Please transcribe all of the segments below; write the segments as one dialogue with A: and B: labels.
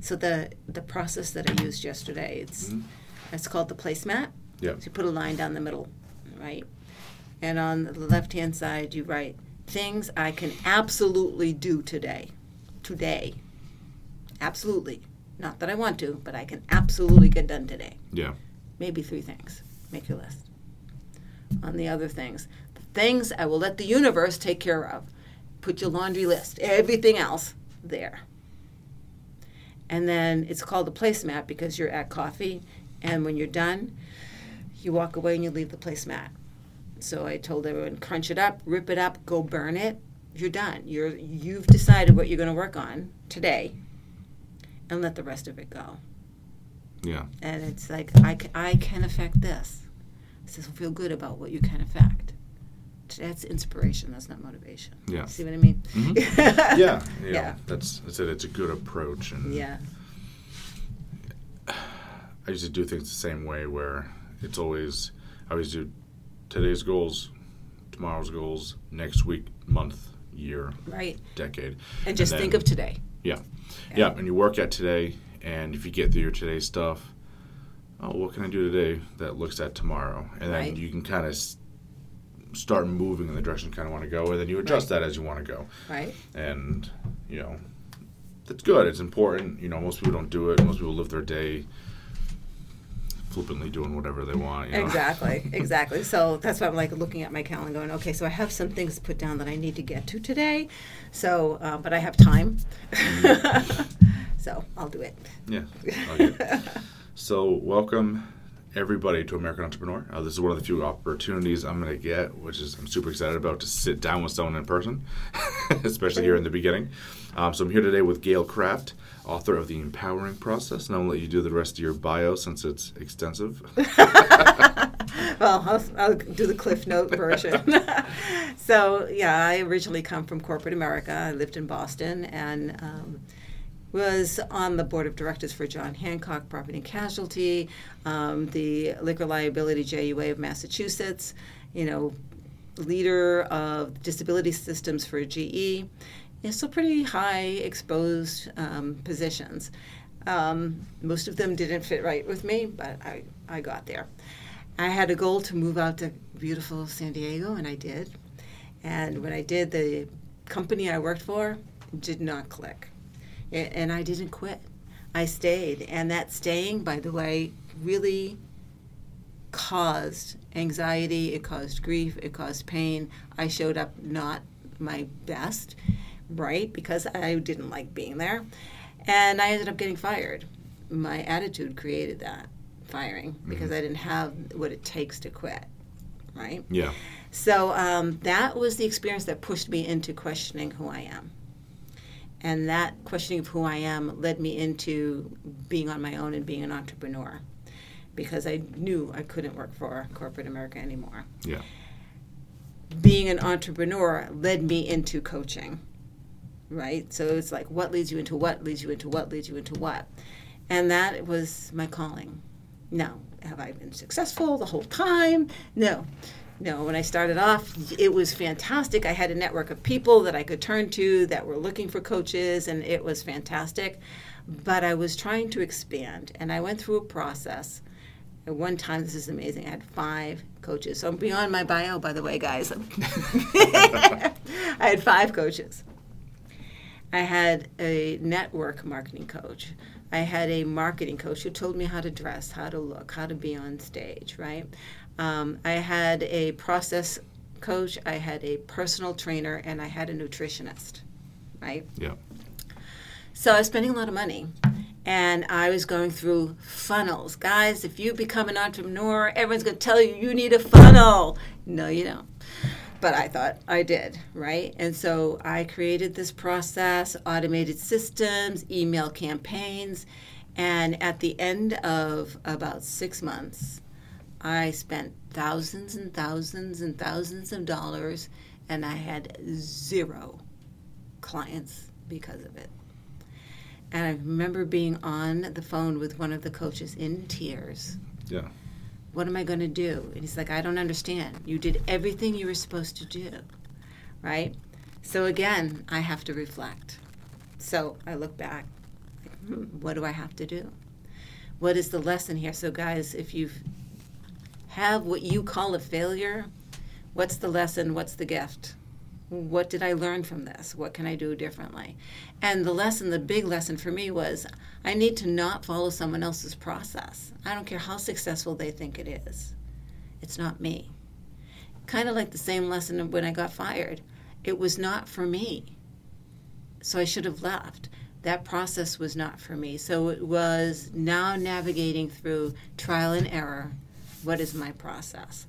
A: So the the process that I used yesterday, it's
B: Mhm.
A: it's called the placemat.
B: Yeah.
A: So you put a line down the middle, right? And on the left hand side, you write things I can absolutely do today. Today. Absolutely. Not that I want to, but I can absolutely get done today.
B: Yeah.
A: Maybe three things. Make your list. On the other things, the things I will let the universe take care of. Put your laundry list. Everything else there. And then it's called a placemat because you're at coffee, and when you're done, you walk away and you leave the placemat. So I told everyone, crunch it up, rip it up, go burn it. You're done. You're you've decided what you're going to work on today, and let the rest of it go.
B: Yeah.
A: And it's like I, I can affect this. So feel good about what you can affect. That's inspiration. That's not motivation.
B: Yeah.
A: See what I mean?
B: Mhm. Yeah. You know,
A: Yeah.
B: That's I said it's a good approach and
A: Yeah.
B: I usually do things the same way where it's always I always do today's goals, tomorrow's goals, next week, month, year,
A: Right.
B: decade.
A: And just
B: then-
A: think of today.
B: Yeah. Yeah, and you work at today and if you get through your today stuff, oh, what can I do today that looks at tomorrow? And then
A: Right.
B: you can kind of s- start moving in the direction you kind of want to go and then you adjust that as you want to go.
A: Right.
B: and you know that's good it's important you know most people don't do it most people live their day flippantly doing whatever they want you know?
A: Exactly. Exactly. So that's why I'm like looking at my calendar, going, okay, so I have some things put down that I need to get to today. So, uh, but I have time. so I'll do it.
B: yeah okay. so welcome everybody to american entrepreneur uh, this is one of the few opportunities i'm going to get which is i'm super excited about to sit down with someone in person especially here in the beginning um, so i'm here today with gail kraft author of the empowering process and i'll let you do the rest of your bio since it's extensive
A: well, I'll, I'll do the Cliff Note version. so, yeah, I originally come from corporate America. I lived in Boston and um, was on the board of directors for John Hancock Property and Casualty, um, the Liquor Liability JUA of Massachusetts, you know, leader of disability systems for GE. Yeah, so pretty high exposed um, positions. Um, most of them didn't fit right with me, but I, I got there. I had a goal to move out to beautiful San Diego, and I did. And when I did, the company I worked for did not click. And I didn't quit. I stayed. And that staying, by the way, really caused anxiety, it caused grief, it caused pain. I showed up not my best, right? Because I didn't like being there. And I ended up getting fired. My attitude created that firing because I didn't have what it takes to quit, right?
B: yeah
A: So um, that was the experience that pushed me into questioning who I am. And that questioning of who I am led me into being on my own and being an entrepreneur because I knew I couldn't work for corporate America anymore.
B: yeah
A: Being an entrepreneur led me into coaching, right? So it's like what leads you into what, leads you into what, leads you into what. And that was my calling. No. Have I been successful the whole time? No. No, when I started off, it was fantastic. I had a network of people that I could turn to that were looking for coaches, and it was fantastic. But I was trying to expand, and I went through a process. At one time, this is amazing, I had five coaches. So I'm beyond my bio, by the way, guys. I had five coaches. I had a network marketing coach. I had a marketing coach who told me how to dress, how to look, how to be on stage, right? Um, I had a process coach, I had a personal trainer, and I had a nutritionist, right?
B: yeah
A: So I was spending a lot of money. And I was going through funnels. Guys, if you become an entrepreneur, everyone's going to tell you you need a funnel. No, you don't. But I thought I did, right? And so I created this process, automated systems, email campaigns. And at the end of about six months, I spent thousands and thousands and thousands of dollars, and I had zero clients because of it. And I remember being on the phone with one of the coaches in tears.
B: yeah
A: What am I going to do? And he's like, I don't understand. You did everything you were supposed to do, right? So again, I have to reflect. So I look back, hmm, what do I have to do? What is the lesson here? So, guys, if you have what you call a failure, what's the lesson? What's the gift? What did I learn from this? What can I do differently? And the lesson, the big lesson for me was I need to not follow someone else's process. I don't care how successful they think it is, it's not me. Kind of like the same lesson when I got fired. It was not for me. So I should have left. That process was not for me. So it was now navigating through trial and error. What is my process?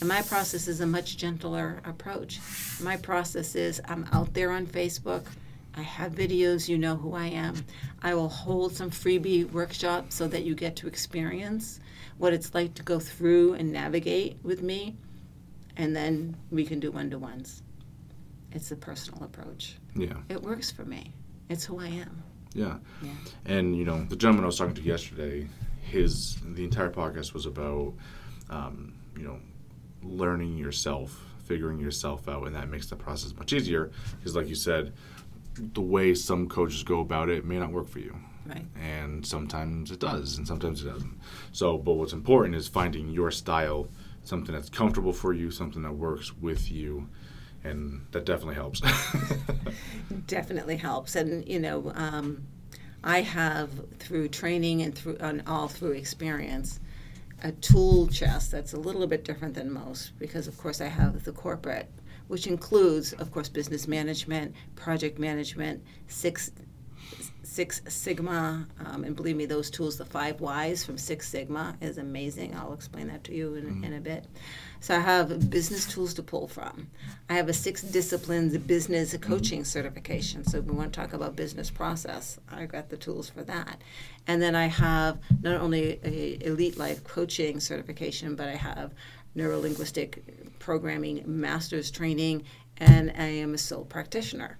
A: And my process is a much gentler approach. My process is I'm out there on Facebook. I have videos, you know who I am. I will hold some freebie workshops so that you get to experience what it's like to go through and navigate with me. And then we can do one to ones. It's a personal approach.
B: Yeah.
A: It works for me. It's who I am.
B: Yeah.
A: Yeah.
B: And you know, the gentleman I was talking to yesterday, his the entire podcast was about, um, you know, learning yourself, figuring yourself out, and that makes the process much easier. Because, like you said, the way some coaches go about it may not work for you.
A: Right.
B: And sometimes it does, and sometimes it doesn't. So, but what's important is finding your style, something that's comfortable for you, something that works with you, and that definitely helps.
A: definitely helps. And you know, um, I have through training and through and all through experience a tool chest that's a little bit different than most because of course I have the corporate, which includes of course business management, project management, six Six Sigma, um, and believe me, those tools, the five Whys from Six Sigma, is amazing. I'll explain that to you in, mm-hmm. in a bit. So I have business tools to pull from. I have a six disciplines business coaching certification. So we want to talk about business process. I've got the tools for that. And then I have not only a elite life coaching certification, but I have neurolinguistic programming master's training, and I am a sole practitioner.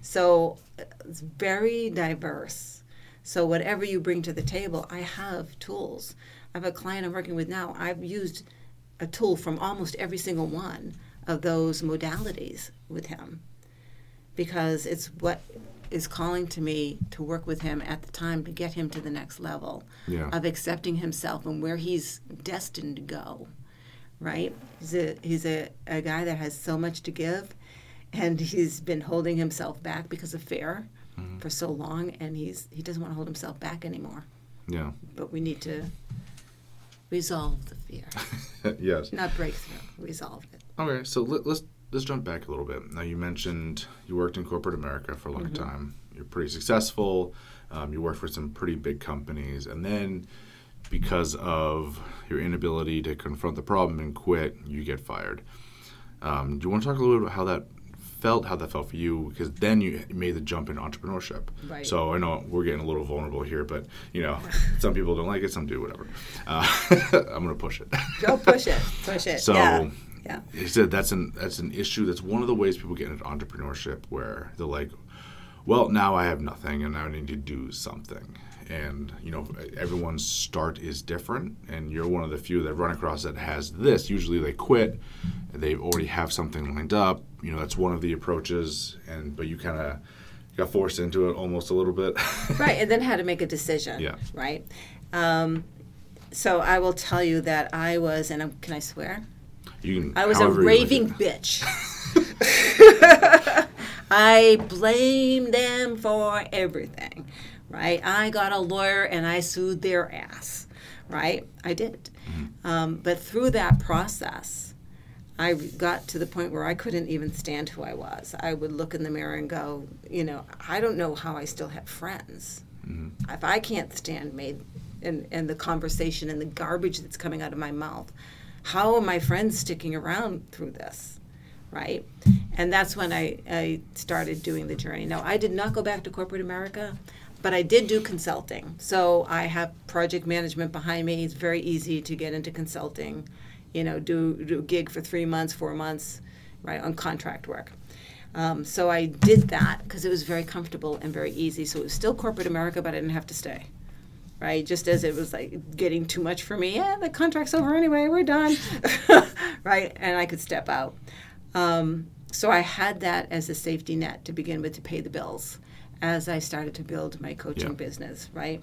A: So it's very diverse. So whatever you bring to the table, I have tools. I have a client I'm working with now. I've used a tool from almost every single one of those modalities with him because it's what is calling to me to work with him at the time to get him to the next level
B: yeah.
A: of accepting himself and where he's destined to go right he's a he's a, a guy that has so much to give and he's been holding himself back because of fear mm-hmm. for so long, and he's he doesn't want to hold himself back anymore.
B: Yeah.
A: But we need to resolve the fear.
B: yes.
A: Not breakthrough. Resolve it.
B: Okay, so let, us let's, let's jump back a little bit. Now you mentioned you worked in corporate America for a long mm-hmm. time. You're pretty successful. Um, you worked for some pretty big companies, and then because of your inability to confront the problem and quit, you get fired. Um, do you want to talk a little bit about how that felt how that felt for you because then you made the jump in entrepreneurship.
A: Right.
B: So I know we're getting a little vulnerable here, but you know, some people don't like it, some do, whatever. Uh, I'm gonna push it.
A: Go push it, push it.
B: So.
A: Yeah. Yeah.
B: He said that's an that's an issue. That's one of the ways people get into entrepreneurship, where they're like, "Well, now I have nothing, and I need to do something." And you know everyone's start is different and you're one of the few that run across that has this. Usually they quit they already have something lined up you know that's one of the approaches and but you kind of got forced into it almost a little bit.
A: Right and then had to make a decision
B: yeah.
A: right? Um, so i will tell you that i was and I'm, can i swear?
B: You can
A: i was a raving bitch. I blame them for everything right? I got a lawyer and I sued their ass, right? I did. Mm-hmm. Um, but through that process, I got to the point where I couldn't even stand who I was. I would look in the mirror and go, you know, I don't know how I still have friends. Mm-hmm. If I can't stand me and, and the conversation and the garbage that's coming out of my mouth, how are my friends sticking around through this? Right? And that's when I, I started doing the journey. Now, I did not go back to corporate America but I did do consulting. So I have project management behind me. It's very easy to get into consulting. You know, do, do a gig for three months, four months, right, on contract work. Um, so I did that because it was very comfortable and very easy. So it was still corporate America, but I didn't have to stay. Right, just as it was like getting too much for me. Yeah, the contract's over anyway. We're done. right, and I could step out. Um, so I had that as a safety net to begin with to pay the bills as I started to build my coaching
B: Yeah.
A: business, right?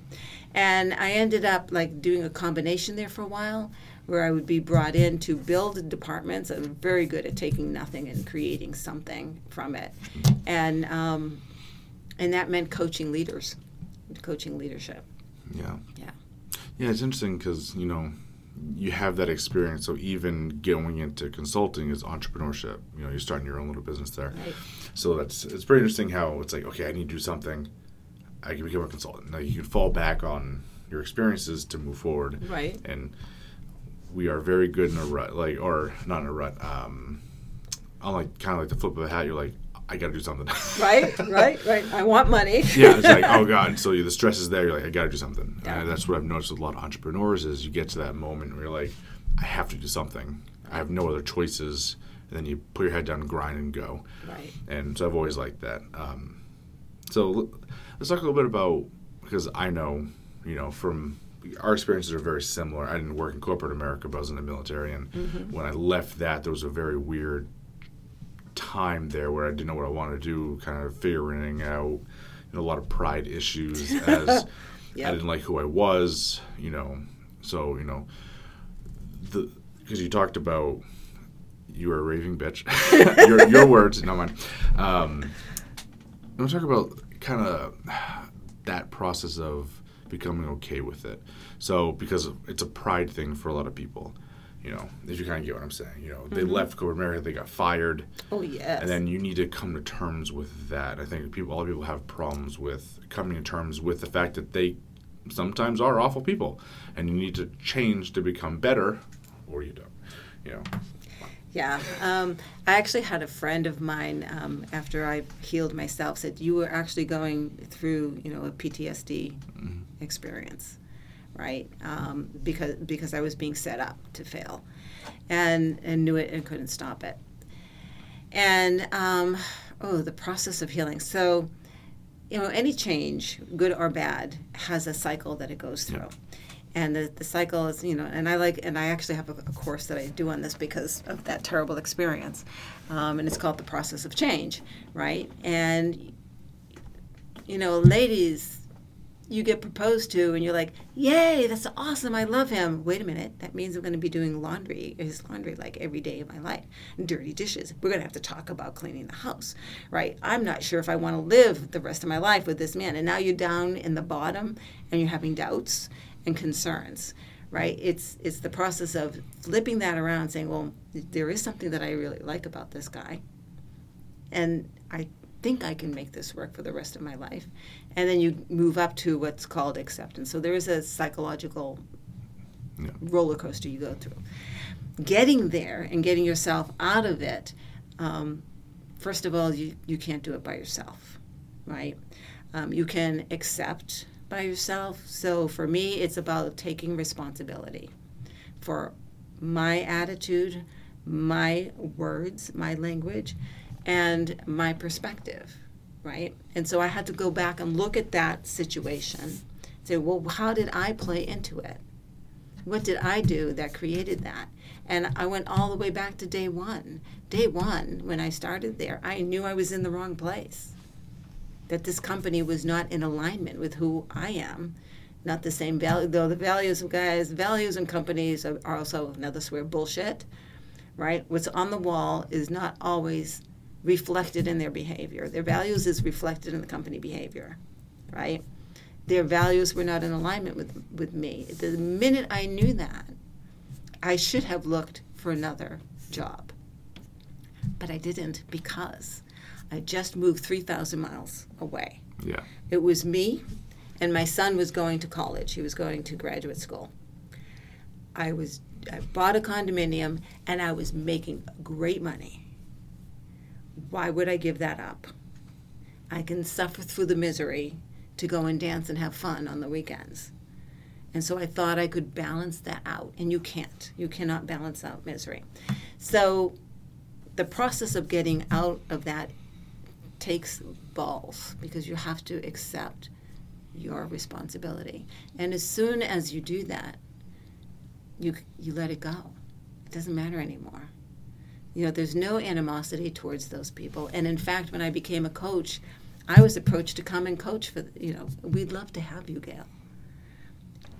A: And I ended up like doing a combination there for a while where I would be brought in to build departments. I'm very good at taking nothing and creating something from it. And um, and that meant coaching leaders, coaching leadership.
B: Yeah.
A: Yeah.
B: Yeah, it's interesting because you know you have that experience. So even going into consulting is entrepreneurship. You know, you're starting your own little business there.
A: Right.
B: So that's it's pretty interesting how it's like, okay, I need to do something. I can become a consultant. Now you can fall back on your experiences to move forward.
A: Right.
B: And we are very good in a rut, like or not in a rut. Um, on like kind of like the flip of a hat, you're like, I got to do something.
A: Right, right, right. I want money.
B: yeah, it's like, oh god. So the stress is there. You're like, I got to do something.
A: Yeah.
B: And that's what I've noticed with a lot of entrepreneurs is you get to that moment where you're like, I have to do something. I have no other choices. And then you put your head down, and grind, and go.
A: Right.
B: And so I've always liked that. Um, so let's talk a little bit about because I know, you know, from our experiences are very similar. I didn't work in corporate America, but I was in the military, and when I left that, there was a very weird time there where I didn't know what I wanted to do, kind of figuring out, you know, a lot of pride issues as I didn't like who I was, you know. So you know, the because you talked about you were a raving bitch. your, your words, not mine. Um, I want to talk about kind of that process of becoming okay with it. So because it's a pride thing for a lot of people, you know, if you kind of get what I'm saying, you know, they left corporate America, they got fired,
A: Oh yes.
B: and then you need to come to terms with that. I think people, a lot of people have problems with coming to terms with the fact that they sometimes are awful people, and you need to change to become better, or you don't. You know,
A: Yeah, um, I actually had a friend of mine um, after I healed myself said you were actually going through you know a PTSD experience, right? Um, because because I was being set up to fail, and and knew it and couldn't stop it. And um, oh, the process of healing. So, you know, any change, good or bad, has a cycle that it goes through. And the, the cycle is, you know, and I like, and I actually have a, a course that I do on this because of that terrible experience. Um, and it's called The Process of Change, right? And, you know, ladies, you get proposed to and you're like, yay, that's awesome, I love him. Wait a minute, that means I'm going to be doing laundry, his laundry like every day of my life, dirty dishes. We're going to have to talk about cleaning the house, right? I'm not sure if I want to live the rest of my life with this man. And now you're down in the bottom and you're having doubts and concerns, right? It's it's the process of flipping that around, saying, well, there is something that I really like about this guy, and I think I can make this work for the rest of my life. And then you move up to what's called acceptance. So there is a psychological
B: Yeah.
A: roller coaster you go through. Getting there and getting yourself out of it, um, first of all, you, you can't do it by yourself, right? Um, you can accept by yourself. So for me, it's about taking responsibility for my attitude, my words, my language, and my perspective, right? And so I had to go back and look at that situation, say, well, how did I play into it? What did I do that created that? And I went all the way back to day one. Day one, when I started there, I knew I was in the wrong place. That this company was not in alignment with who I am, not the same value. Though the values of guys, values and companies are also another swear bullshit, right? What's on the wall is not always reflected in their behavior. Their values is reflected in the company behavior, right? Their values were not in alignment with with me. The minute I knew that, I should have looked for another job. But I didn't because I just moved 3,000 miles away.
B: yeah,
A: It was me, and my son was going to college. He was going to graduate school. I was I bought a condominium and I was making great money. Why would I give that up? I can suffer through the misery to go and dance and have fun on the weekends. And so I thought I could balance that out, and you can't. You cannot balance out misery. So the process of getting out of that takes balls because you have to accept your responsibility. And as soon as you do that, you you let it go. It doesn't matter anymore. You know, there's no animosity towards those people. And in fact, when I became a coach, I was approached to come and coach for, you know, we'd love to have you, Gail.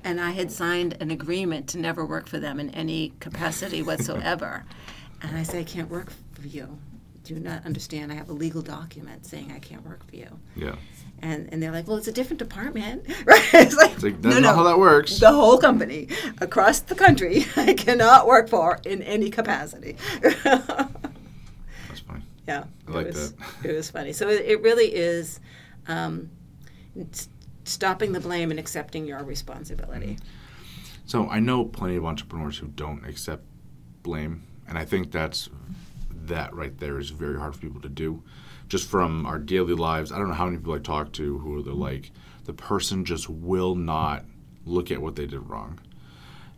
A: And I had signed an agreement to never work for them in any capacity whatsoever. and I said, I can't work for you. Do not understand? I have a legal document saying I can't work for you.
B: Yeah.
A: And, and they're like, well, it's a different department, right? It's like,
B: It's like, that's not how that works.
A: The whole company across the country, I cannot work for in any capacity.
B: That's fine.
A: Yeah,
B: I like
A: it was,
B: that.
A: It was funny. So it, it really is um, stopping the blame and accepting your responsibility.
B: So I know plenty of entrepreneurs who don't accept blame, and I think that's that right there is very hard for people to do. Just from our daily lives, I don't know how many people I talk to who are they're mm-hmm. like the person just will not look at what they did wrong,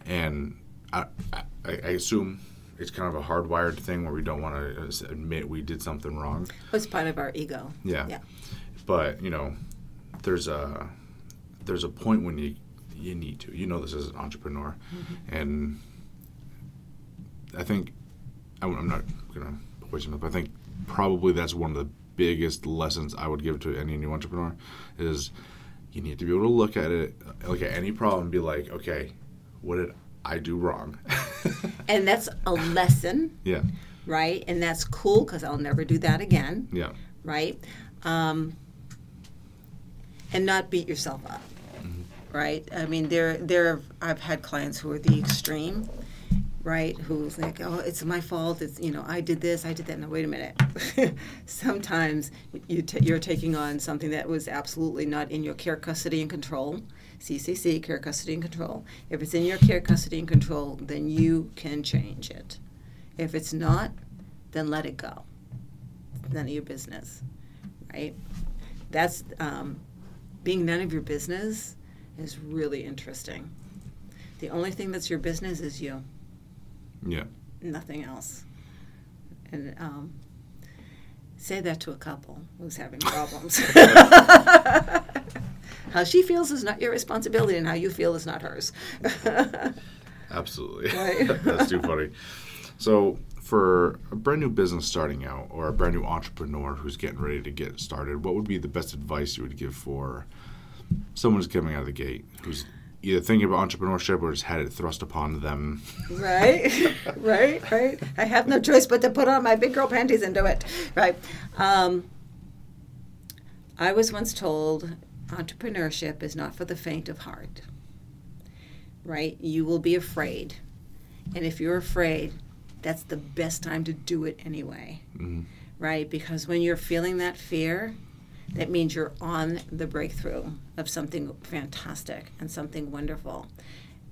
B: and I, I, I assume it's kind of a hardwired thing where we don't want to uh, admit we did something wrong.
A: It's part of our ego.
B: Yeah.
A: Yeah.
B: But you know, there's a there's a point when you you need to. You know this as an entrepreneur, mm-hmm. and I think I'm, I'm not gonna poison it, but I think probably that's one of the biggest lessons I would give to any new entrepreneur is you need to be able to look at it, look at any problem, and be like, okay, what did I do wrong?
A: And that's a lesson,
B: yeah,
A: right? And that's cool because I'll never do that again,
B: yeah,
A: right? Um, and not beat yourself up, right? I mean, there, there. I've had clients who are the extreme, right? Who's like, oh, it's my fault. It's you know, I did this, I did that. No, wait a minute. Sometimes you t- you're taking on something that was absolutely not in your care, custody, and control. CCC, care, custody, and control. If it's in your care, custody, and control, then you can change it. If it's not, then let it go. It's none of your business, right? That's um, being none of your business is really interesting. The only thing that's your business is you,
B: yeah.
A: nothing else. And um, say that to a couple who's having problems. how she feels is not your responsibility, and how you feel is not hers.
B: Absolutely.
A: Right.
B: That's too funny. So, for a brand new business starting out or a brand new entrepreneur who's getting ready to get started, what would be the best advice you would give for someone who's coming out of the gate who's either thinking about entrepreneurship or just had it thrust upon them?
A: right, right, right. I have no choice but to put on my big girl panties and do it. Right. Um, I was once told entrepreneurship is not for the faint of heart. Right? You will be afraid. And if you're afraid, that's the best time to do it anyway.
B: Mhm.
A: Right? Because when you're feeling that fear, that means you're on the breakthrough of something fantastic and something wonderful.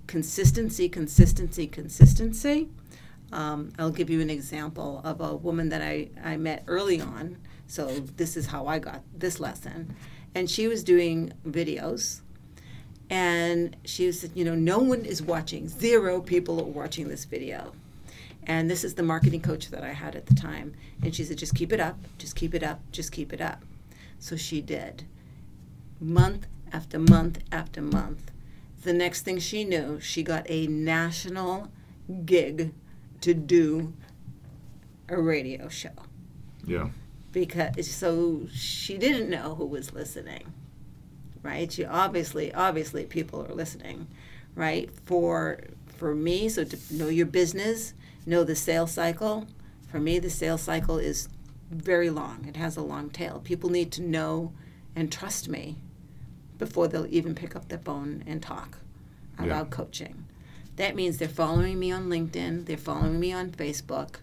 A: Consistency, consistency, consistency. Um, I'll give you an example of a woman that I, I met early on. So, this is how I got this lesson. And she was doing videos. And she said, you know, no one is watching. Zero people are watching this video. And this is the marketing coach that I had at the time. And she said, just keep it up, just keep it up, just keep it up. So she did. Month after month after month. The next thing she knew, she got a national gig to do a radio show.
B: Yeah.
A: Because so she didn't know who was listening. Right? She obviously obviously people are listening, right? For for me, so to know your business, know the sales cycle. For me, the sales cycle is very long. It has a long tail. People need to know and trust me before they'll even pick up the phone and talk
B: Yeah.
A: about coaching. That means they're following me on LinkedIn, they're following me on Facebook.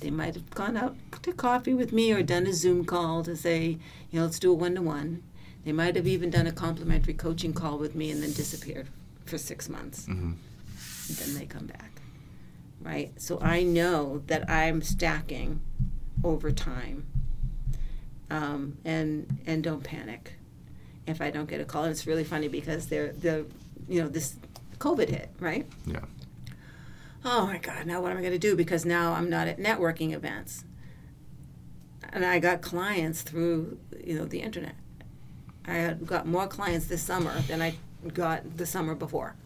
A: They might have gone out to coffee with me or done a Zoom call to say, you know, let's do a one to one. They might have even done a complimentary coaching call with me and then disappeared for six months.
B: Mhm.
A: Then they come back. Right? So I know that I'm stacking over time. Um, and and don't panic if I don't get a call. And it's really funny because they're the you know, this COVID hit, right?
B: Yeah.
A: oh my god now what am i going to do because now i'm not at networking events and i got clients through you know the internet i got more clients this summer than i got the summer before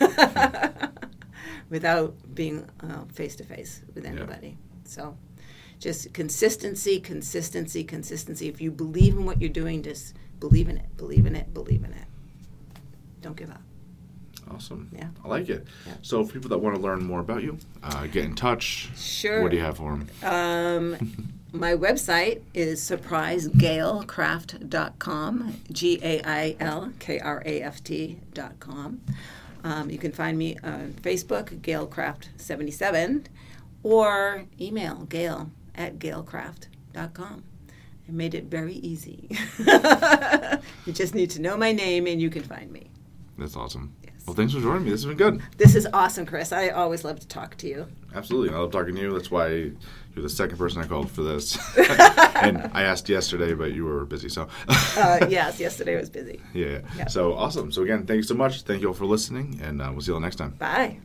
A: without being face to face with anybody so Just consistency, consistency, consistency. If you believe in what you're doing, just believe in it, believe in it, believe in it. Don't give up.
B: Awesome.
A: Yeah.
B: I like it.
A: Yeah.
B: So, for people that want to learn more about you, uh, get in touch.
A: Sure.
B: What do you have for them?
A: Um, my website is surprisegailkraft.com, G A I L K R A F T.com. Um, you can find me on Facebook, GailKraft77, or email gail at gailkraft.com. I made it very easy. you just need to know my name and you can find me.
B: That's awesome.
A: Yes.
B: Well, thanks for joining me. This has been good.
A: This is awesome, Chris. I always love to talk to you.
B: Absolutely. I love talking to you. That's why you're the second person I called for this. and I asked yesterday, but you were busy. So,
A: Uh, yes, yesterday was busy.
B: yeah,
A: yeah.
B: So, awesome. So, again, thank you so much. Thank you all for listening, and uh, we'll see you all next time.
A: Bye.